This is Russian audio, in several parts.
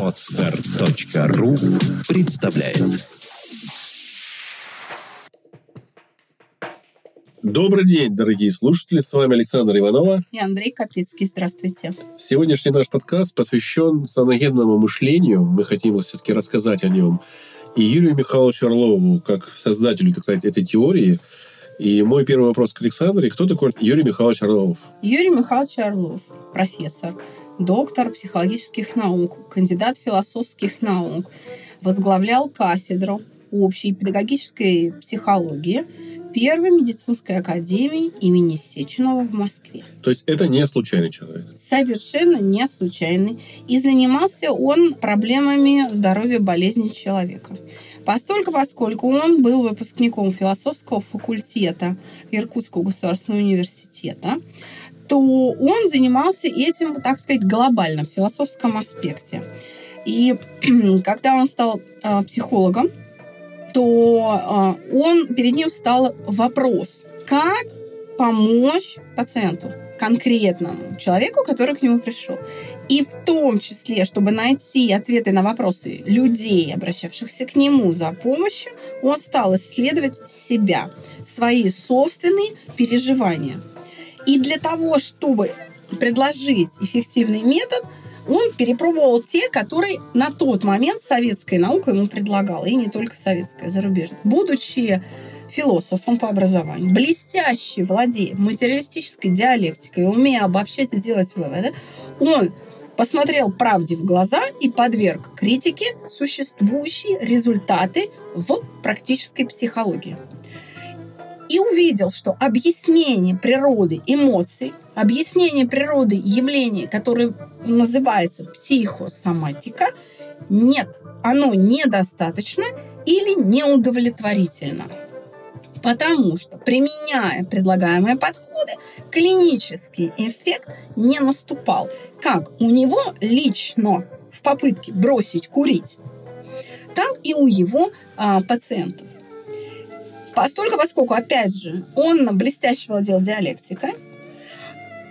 Отстар.ру представляет Добрый день, дорогие слушатели. С вами Александр Иванова. И Андрей Капецкий. Здравствуйте. Сегодняшний наш подкаст посвящен саногенному мышлению. Мы хотим вот все-таки рассказать о нем. И Юрию Михайловичу Орлову, как создателю, так сказать, этой теории. И мой первый вопрос к Александре. Кто такой Юрий Михайлович Орлов? Юрий Михайлович Орлов, профессор, доктор психологических наук, кандидат философских наук, возглавлял кафедру общей педагогической психологии Первой медицинской академии имени Сеченова в Москве. То есть это не случайный человек? Совершенно не случайный. И занимался он проблемами здоровья болезни человека. Постольку, поскольку он был выпускником философского факультета Иркутского государственного университета, то он занимался этим, так сказать, глобально, в философском аспекте. И когда он стал э, психологом, то э, он перед ним стал вопрос, как помочь пациенту, конкретному человеку, который к нему пришел. И в том числе, чтобы найти ответы на вопросы людей, обращавшихся к нему за помощью, он стал исследовать себя, свои собственные переживания. И для того, чтобы предложить эффективный метод, он перепробовал те, которые на тот момент советская наука ему предлагала, и не только советская, зарубежная. Будучи философом по образованию, блестяще владея материалистической диалектикой, умея обобщать и делать выводы, он посмотрел правде в глаза и подверг критике существующие результаты в практической психологии. И увидел, что объяснение природы эмоций, объяснение природы явления, которое называется психосоматика, нет, оно недостаточно или неудовлетворительно. Потому что, применяя предлагаемые подходы, клинический эффект не наступал. Как у него лично в попытке бросить курить, так и у его а, пациентов. Постольку, поскольку, опять же, он блестяще владел диалектикой,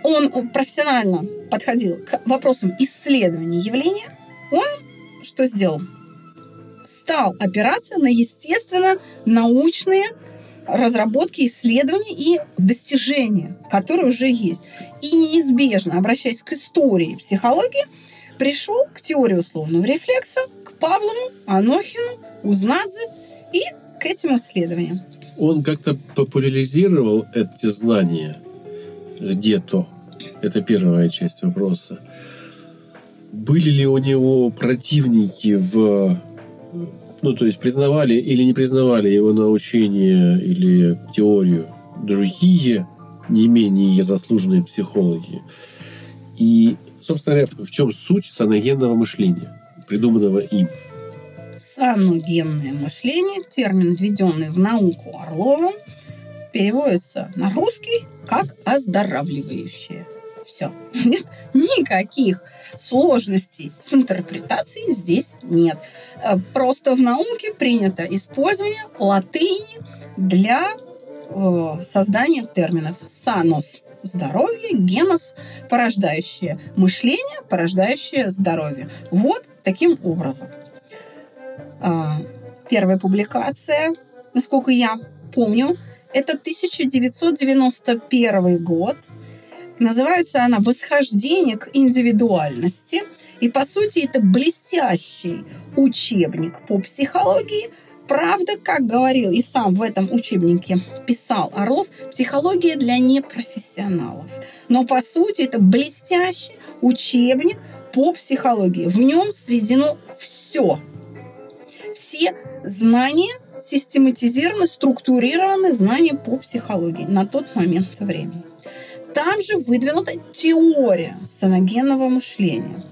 он профессионально подходил к вопросам исследования явления, он что сделал? Стал опираться на естественно научные разработки, исследования и достижения, которые уже есть. И неизбежно, обращаясь к истории психологии, пришел к теории условного рефлекса, к Павлову, Анохину, Узнадзе и к этим исследованиям. Он как-то популяризировал эти знания где-то. Это первая часть вопроса. Были ли у него противники в ну, то есть признавали или не признавали его научение или теорию другие не менее заслуженные психологи. И, собственно говоря, в чем суть саногенного мышления, придуманного им? Саногенное мышление, термин, введенный в науку Орловым, переводится на русский как оздоравливающее. Все. Нет никаких сложностей с интерпретацией здесь нет. Э, просто в науке принято использование латыни для э, создания терминов. Санос – здоровье, генос – порождающее мышление, порождающее здоровье. Вот таким образом. Э, первая публикация, насколько я помню, это 1991 год – Называется она «Восхождение к индивидуальности». И, по сути, это блестящий учебник по психологии. Правда, как говорил и сам в этом учебнике писал Орлов, психология для непрофессионалов. Но, по сути, это блестящий учебник по психологии. В нем сведено все. Все знания систематизированы, структурированы знания по психологии на тот момент времени. Там же выдвинута теория саногенного мышления.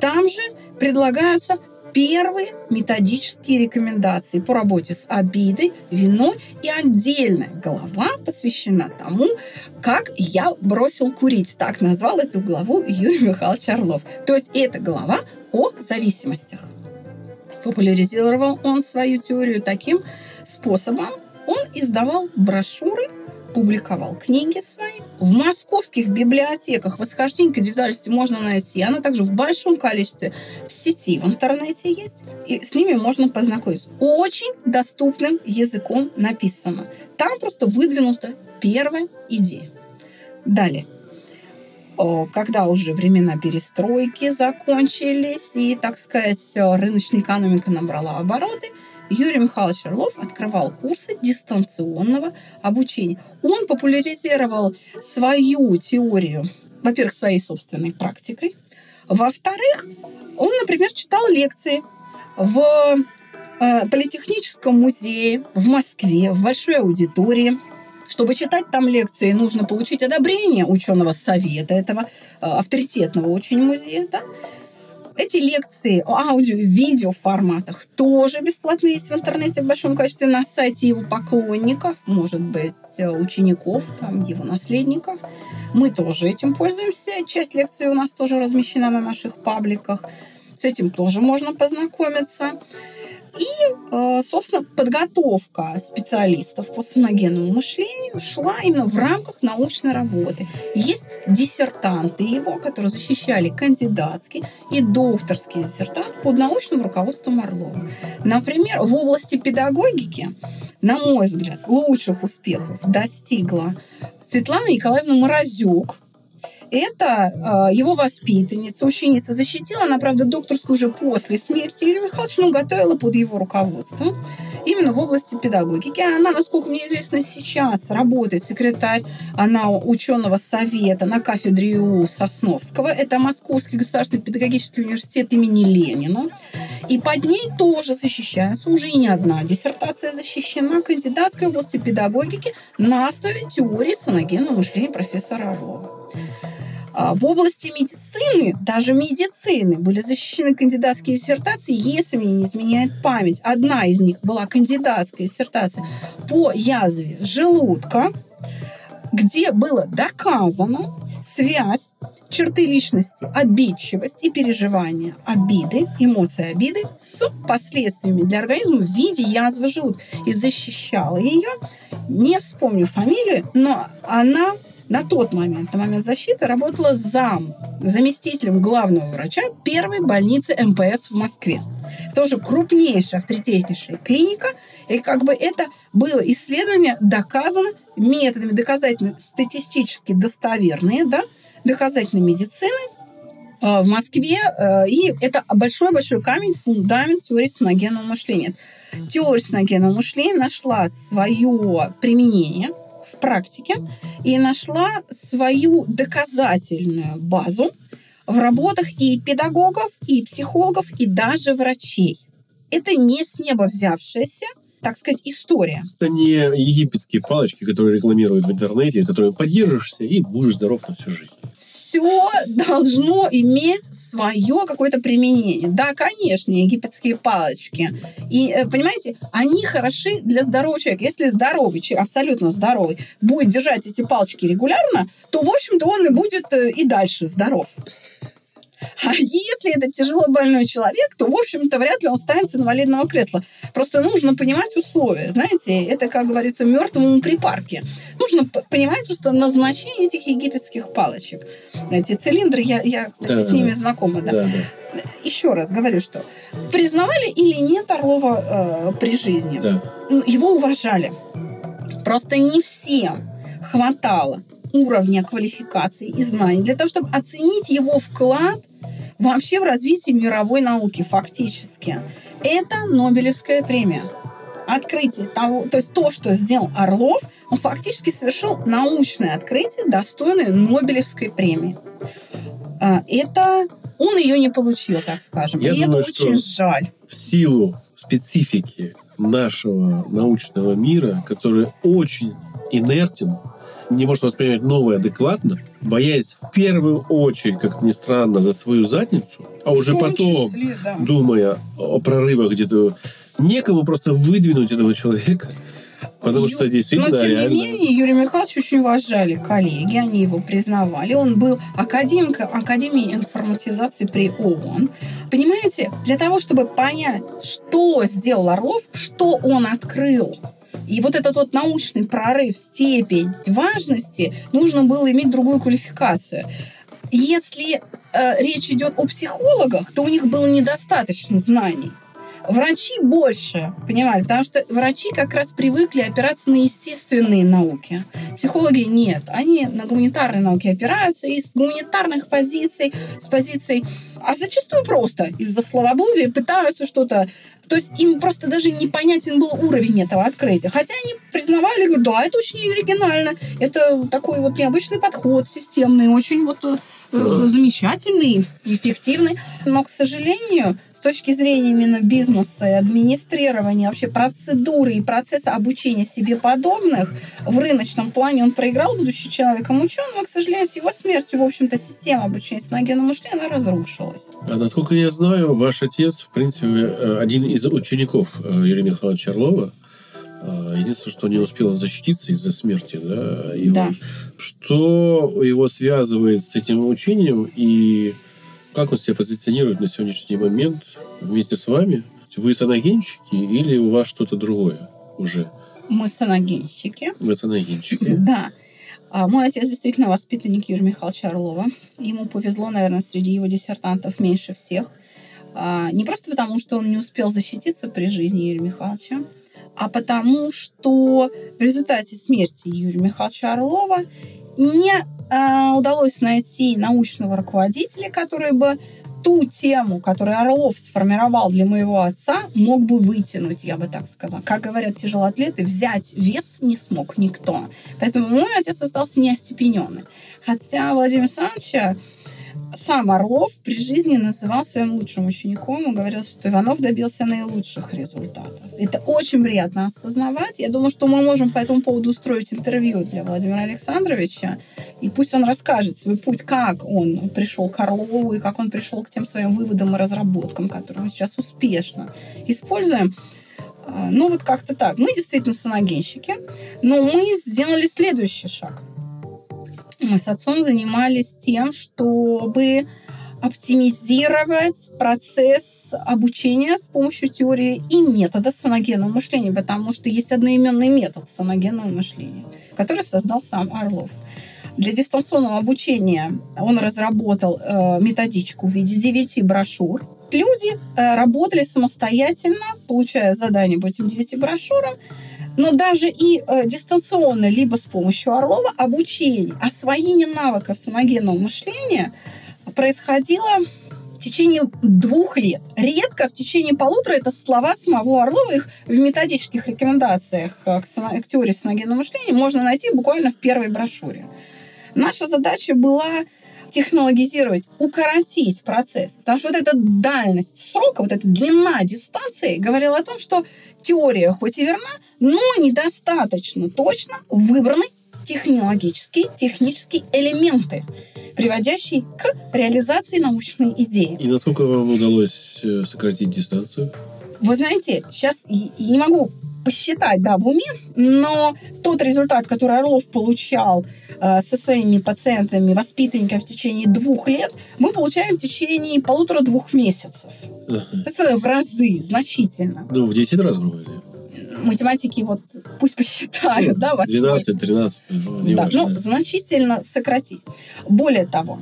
Там же предлагаются первые методические рекомендации по работе с обидой, виной и отдельная глава посвящена тому, как я бросил курить. Так назвал эту главу Юрий Михайлович Орлов. То есть это глава о зависимостях. Популяризировал он свою теорию таким способом. Он издавал брошюры публиковал книги свои. В московских библиотеках восхождение к индивидуальности можно найти. Она также в большом количестве в сети, в интернете есть. И с ними можно познакомиться. Очень доступным языком написано. Там просто выдвинута первая идея. Далее когда уже времена перестройки закончились и, так сказать, рыночная экономика набрала обороты, Юрий Михайлович Орлов открывал курсы дистанционного обучения. Он популяризировал свою теорию, во-первых, своей собственной практикой. Во-вторых, он, например, читал лекции в э, Политехническом музее в Москве, в большой аудитории. Чтобы читать там лекции, нужно получить одобрение ученого совета этого э, авторитетного очень музея. Да? Эти лекции аудио и видео форматах тоже бесплатно есть в интернете в большом количестве на сайте его поклонников, может быть, учеников, там, его наследников. Мы тоже этим пользуемся. Часть лекций у нас тоже размещена на наших пабликах. С этим тоже можно познакомиться. И, э, собственно, подготовка специалистов по саногенному мышлению шла именно в рамках научной работы. Есть диссертанты его, которые защищали кандидатский и докторский диссертант под научным руководством Орлова. Например, в области педагогики, на мой взгляд, лучших успехов достигла Светлана Николаевна Морозюк, это э, его воспитанница, ученица защитила. Она, правда, докторскую уже после смерти Юрия Михайловича, но готовила под его руководством именно в области педагогики. Она, насколько мне известно, сейчас работает секретарь она ученого совета на кафедре ИУ Сосновского. Это Московский государственный педагогический университет имени Ленина. И под ней тоже защищается уже и не одна диссертация защищена кандидатской области педагогики на основе теории саногенного мышления профессора Орлова. А, в области медицины, даже медицины, были защищены кандидатские диссертации, если мне не изменяет память. Одна из них была кандидатская диссертация по язве желудка, где было доказано связь черты личности, обидчивость и переживание обиды, эмоции обиды с последствиями для организма в виде язвы желудка. И защищала ее, не вспомню фамилию, но она на тот момент, на момент защиты, работала зам, заместителем главного врача первой больницы МПС в Москве. Тоже крупнейшая, авторитетнейшая клиника. И как бы это было исследование доказано методами доказательно статистически достоверные, да, доказательной медицины э, в Москве. Э, и это большой-большой камень, фундамент теории саногенного мышления. Теория саногенного мышления нашла свое применение – в практике и нашла свою доказательную базу в работах и педагогов, и психологов, и даже врачей. Это не с неба взявшаяся, так сказать, история. Это не египетские палочки, которые рекламируют в интернете, которые поддержишься и будешь здоров на всю жизнь все должно иметь свое какое-то применение. Да, конечно, египетские палочки. И, э, понимаете, они хороши для здорового человека. Если здоровый человек, абсолютно здоровый, будет держать эти палочки регулярно, то, в общем-то, он и будет э, и дальше здоров. А если это тяжело больной человек, то, в общем-то, вряд ли он встанет с инвалидного кресла. Просто нужно понимать условия. Знаете, это, как говорится, мертвому припарке. Нужно понимать просто назначение этих египетских палочек. Эти цилиндры, я, я кстати, да, с ними знакома. Да. Да, да. Еще раз говорю, что признавали или нет Орлова э, при жизни. Да. Его уважали. Просто не всем хватало уровня квалификации и знаний для того, чтобы оценить его вклад вообще в развитии мировой науки фактически. Это Нобелевская премия. Открытие того, то есть то, что сделал Орлов, он фактически совершил научное открытие, достойное Нобелевской премии. А, это он ее не получил, так скажем. Я и думаю, это очень жаль. В силу специфики нашего научного мира, который очень инертен, не может воспринимать новое адекватно, боясь в первую очередь, как ни странно, за свою задницу, а уже потом, числе, да. думая о прорывах где-то, некому просто выдвинуть этого человека. Потому Ю... что действительно Но, тем реально... не менее, Юрий Михайлович очень уважали коллеги, они его признавали. Он был академиком Академии информатизации при ООН. Понимаете, для того, чтобы понять, что сделал Орлов, что он открыл, И вот этот вот научный прорыв, степень важности, нужно было иметь другую квалификацию. Если э, речь идет о психологах, то у них было недостаточно знаний. Врачи больше, понимали, потому что врачи как раз привыкли опираться на естественные науки. Психологи нет. Они на гуманитарные науки опираются и с гуманитарных позиций, с позиций, а зачастую просто из-за словоблудия пытаются что-то то есть им просто даже непонятен был уровень этого открытия. Хотя они признавали, говорят, да, это очень оригинально, это такой вот необычный подход, системный, очень вот э, замечательный, эффективный. Но, к сожалению, с точки зрения именно бизнеса и администрирования, вообще процедуры и процесса обучения себе подобных, в рыночном плане он проиграл, будучи человеком ученым, а, к сожалению, с его смертью, в общем-то, система обучения синогенного мышления разрушилась. А насколько я знаю, ваш отец, в принципе, э, один из учеников э, Юрия Михайловича Орлова, э, Единственное, что не успел защититься из-за смерти, да, его. Да. Что его связывает с этим учением и как он себя позиционирует на сегодняшний момент вместе с вами? Вы саногенщики или у вас что-то другое уже? Мы саногенщики. Вы саногенщики? Да. А мой отец действительно воспитанник Юрия Михайловича Орлова. Ему повезло, наверное, среди его диссертантов меньше всех. А, не просто потому, что он не успел защититься при жизни Юрия Михайловича, а потому что в результате смерти Юрия Михайловича Орлова не э, удалось найти научного руководителя, который бы ту тему, которую Орлов сформировал для моего отца, мог бы вытянуть, я бы так сказала. Как говорят тяжелоатлеты, взять вес не смог никто. Поэтому мой отец остался неостепененный. Хотя Владимир Александровича сам Орлов при жизни называл своим лучшим учеником и говорил, что Иванов добился наилучших результатов. Это очень приятно осознавать. Я думаю, что мы можем по этому поводу устроить интервью для Владимира Александровича, и пусть он расскажет свой путь, как он пришел к Орлову и как он пришел к тем своим выводам и разработкам, которые мы сейчас успешно используем. А, ну, вот как-то так. Мы действительно саногенщики, но мы сделали следующий шаг – мы с отцом занимались тем, чтобы оптимизировать процесс обучения с помощью теории и метода саногенного мышления, потому что есть одноименный метод саногенного мышления, который создал сам Орлов. Для дистанционного обучения он разработал э, методичку в виде 9 брошюр. Люди э, работали самостоятельно, получая задания по этим 9 брошюрам, но даже и э, дистанционно, либо с помощью Орлова, обучение, освоение навыков самогенного мышления происходило в течение двух лет. Редко в течение полутора это слова самого Орлова, их в методических рекомендациях к, к теории саногенного мышления можно найти буквально в первой брошюре. Наша задача была технологизировать, укоротить процесс. Потому что вот эта дальность срока, вот эта длина дистанции говорила о том, что теория хоть и верна, но недостаточно точно выбраны технологические, технические элементы, приводящие к реализации научной идеи. И насколько вам удалось э, сократить дистанцию? Вы знаете, сейчас я не могу посчитать, да, в уме, но тот результат, который Орлов получал э, со своими пациентами, воспитанниками в течение двух лет, мы получаем в течение полутора-двух месяцев. Uh-huh. Это в разы, значительно. Ну, в 10 раз, грубо говоря. Математики вот пусть посчитают, да, 12, 13. Ну, да, ну, значительно сократить. Более того,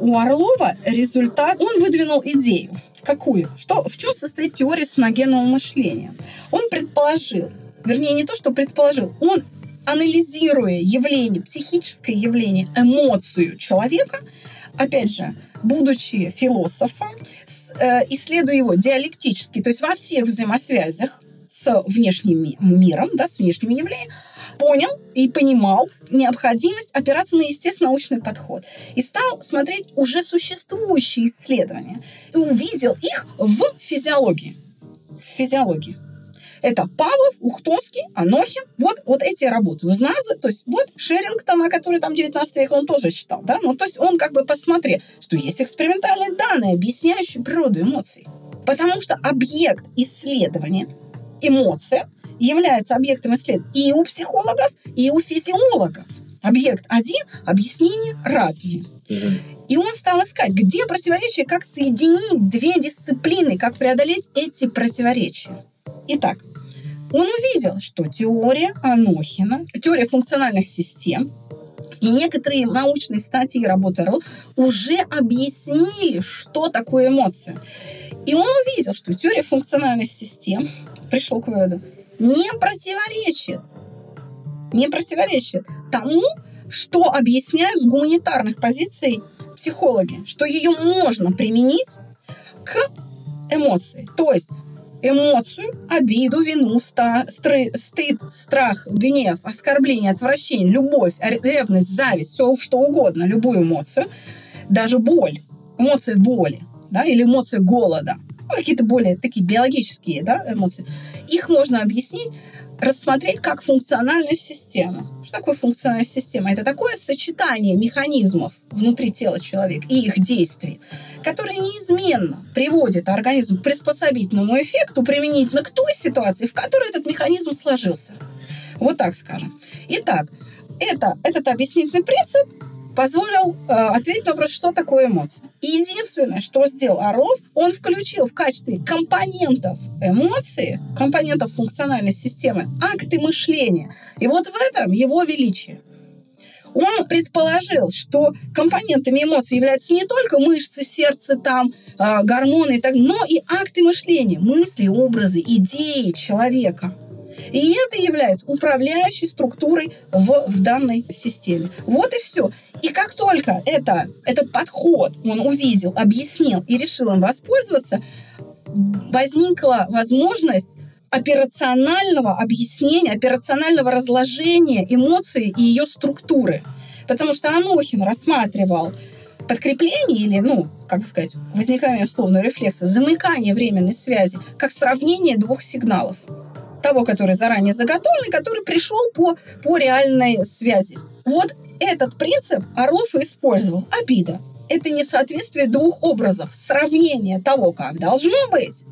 у Орлова результат, он выдвинул идею. Какую? Что, в чем состоит теория саногенного мышления? Он предположил, вернее, не то, что предположил, он анализируя явление, психическое явление, эмоцию человека, опять же, будучи философом, э, исследуя его диалектически, то есть во всех взаимосвязях с внешним миром, да, с внешними явлениями, понял и понимал необходимость опираться на естественно научный подход. И стал смотреть уже существующие исследования. И увидел их в физиологии. В физиологии. Это Павлов, Ухтомский, Анохин. Вот, вот эти работы. Узнадзе, то есть вот Шерингтона, который там 19 век, он тоже читал. Да? Ну, то есть он как бы посмотрел, что есть экспериментальные данные, объясняющие природу эмоций. Потому что объект исследования, эмоция, является объектом исследования и у психологов, и у физиологов. Объект один, объяснения разные. И он стал искать, где противоречия, как соединить две дисциплины, как преодолеть эти противоречия. Итак, он увидел, что теория Анохина, теория функциональных систем и некоторые научные статьи работы РЛ уже объяснили, что такое эмоция. И он увидел, что теория функциональных систем пришел к выводу, не противоречит, не противоречит тому, что объясняют с гуманитарных позиций психологи, что ее можно применить к эмоции. То есть эмоцию, обиду, вину, ста, стры, стыд, страх, гнев, оскорбление, отвращение, любовь, ревность, зависть, все что угодно, любую эмоцию, даже боль, эмоция боли, да, или эмоция голода, ну, какие-то более такие биологические да, эмоции, их можно объяснить рассмотреть как функциональную систему. Что такое функциональная система? Это такое сочетание механизмов внутри тела человека и их действий, которое неизменно приводит организм к приспособительному эффекту применительно к той ситуации, в которой этот механизм сложился. Вот так скажем. Итак, это, этот объяснительный принцип позволил э, ответить на вопрос, что такое эмоции. Единственное, что сделал Орлов, он включил в качестве компонентов эмоции, компонентов функциональной системы, акты мышления. И вот в этом его величие. Он предположил, что компонентами эмоций являются не только мышцы, сердце, там, э, гормоны, и так, но и акты мышления, мысли, образы, идеи человека – и это является управляющей структурой в, в данной системе. Вот и все. И как только это, этот подход он увидел, объяснил и решил им воспользоваться, возникла возможность операционального объяснения, операционального разложения эмоций и ее структуры. Потому что Анохин рассматривал подкрепление или, ну, как бы сказать, возникновение условного рефлекса, замыкание временной связи, как сравнение двух сигналов того, который заранее заготовлен, и который пришел по, по реальной связи. Вот этот принцип Орлов и использовал. Обида. Это несоответствие двух образов. Сравнение того, как должно быть,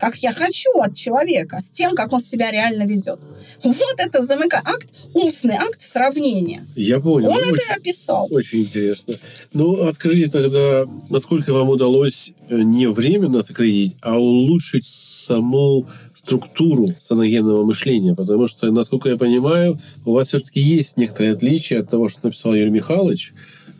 как я хочу от человека, с тем, как он себя реально ведет. Вот это замыка акт, умственный акт сравнения. Я понял. Он очень, это описал. Очень интересно. Ну, а скажите тогда, насколько вам удалось э, не временно сократить, а улучшить саму структуру саногенного мышления, потому что, насколько я понимаю, у вас все-таки есть некоторые отличия от того, что написал Юрий Михайлович,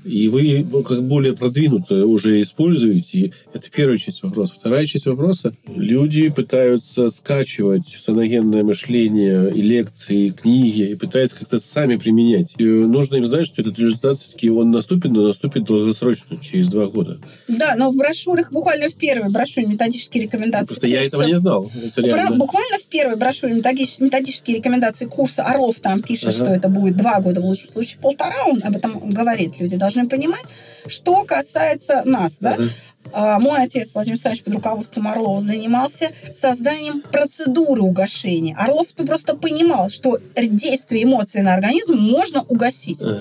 и вы как более продвинуто уже используете. Это первая часть вопроса. Вторая часть вопроса. Люди пытаются скачивать саногенное мышление и лекции, и книги, и пытаются как-то сами применять. И нужно им знать, что этот результат все-таки он наступит, но наступит долгосрочно, через два года. Да, но в брошюрах, буквально в первой брошюре методические рекомендации Просто я этого не знал. Это реально. Буквально в первой брошюре методические, методические рекомендации курса Орлов там пишет, ага. что это будет два года, в лучшем случае полтора. Он об этом говорит. Люди должны должны понимать, что касается нас, да, uh-huh. Мой отец Владимир Александрович под руководством Орлова занимался созданием процедуры угошения. Орлов -то просто понимал, что действие эмоций на организм можно угасить. Uh-huh.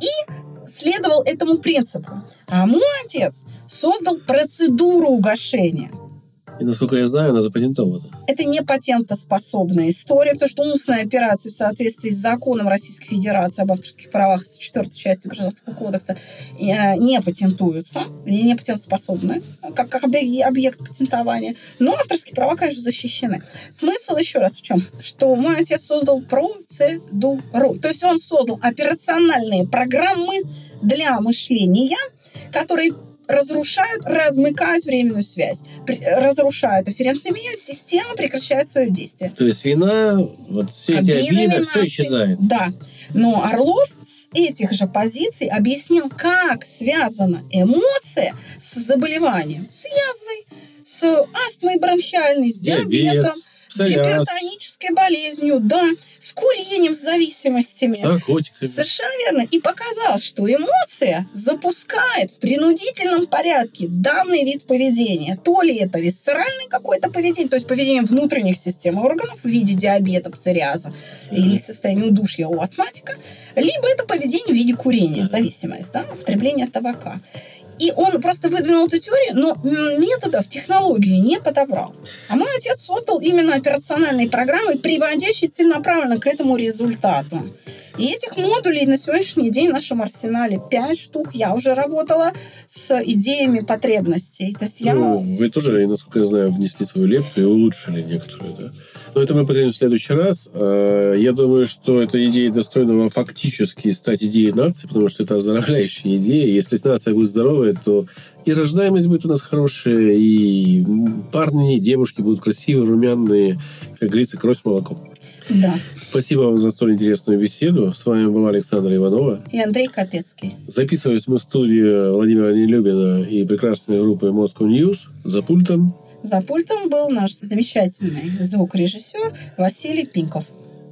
И следовал этому принципу. А мой отец создал процедуру угошения – и, насколько я знаю, она запатентована. Это не патентоспособная история, потому что устная операция в соответствии с законом Российской Федерации об авторских правах с четвертой частью Гражданского кодекса э, не патентуются, и не патентоспособны, как, как объект патентования. Но авторские права, конечно, защищены. Смысл еще раз в чем? Что мой отец создал процедуру. То есть он создал операциональные программы для мышления, которые разрушают, размыкают временную связь, разрушают афферентный меню, система прекращает свое действие. То есть вина, вот все эти обиды, обиды все исчезает. Да. Но Орлов с этих же позиций объяснил, как связана эмоция с заболеванием, с язвой, с астмой бронхиальной, с диабетом, Диабет с гипертонической болезнью, да, с курением, с зависимостями. С наркотиками. Совершенно верно. И показал, что эмоция запускает в принудительном порядке данный вид поведения. То ли это висцеральное какое-то поведение, то есть поведение внутренних систем органов в виде диабета, псориаза mm-hmm. или состояния удушья у астматика, либо это поведение в виде курения, зависимость, да, употребление табака. И он просто выдвинул эту теорию, но методов, технологию не подобрал. А мой отец создал именно операциональные программы, приводящие целенаправленно к этому результату. И этих модулей на сегодняшний день в нашем арсенале 5 штук. Я уже работала с идеями потребностей. То есть я... Ну, вы тоже, насколько я знаю, внесли свою лепту и улучшили некоторые, да? Но это мы поговорим в следующий раз. А, я думаю, что эта идея достойного фактически стать идеей нации, потому что это оздоровляющая идея. Если нация будет здоровая, то и рождаемость будет у нас хорошая, и парни, и девушки будут красивые, румяные, как говорится, кровь с молоком. Да. Спасибо вам за столь интересную беседу. С вами была Александра Иванова. И Андрей Капецкий. Записывались мы в студии Владимира Нелюбина и прекрасной группы Moscow News за пультом. За пультом был наш замечательный звукорежиссер Василий Пинков.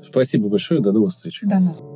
Спасибо большое. До новых встреч. До новых.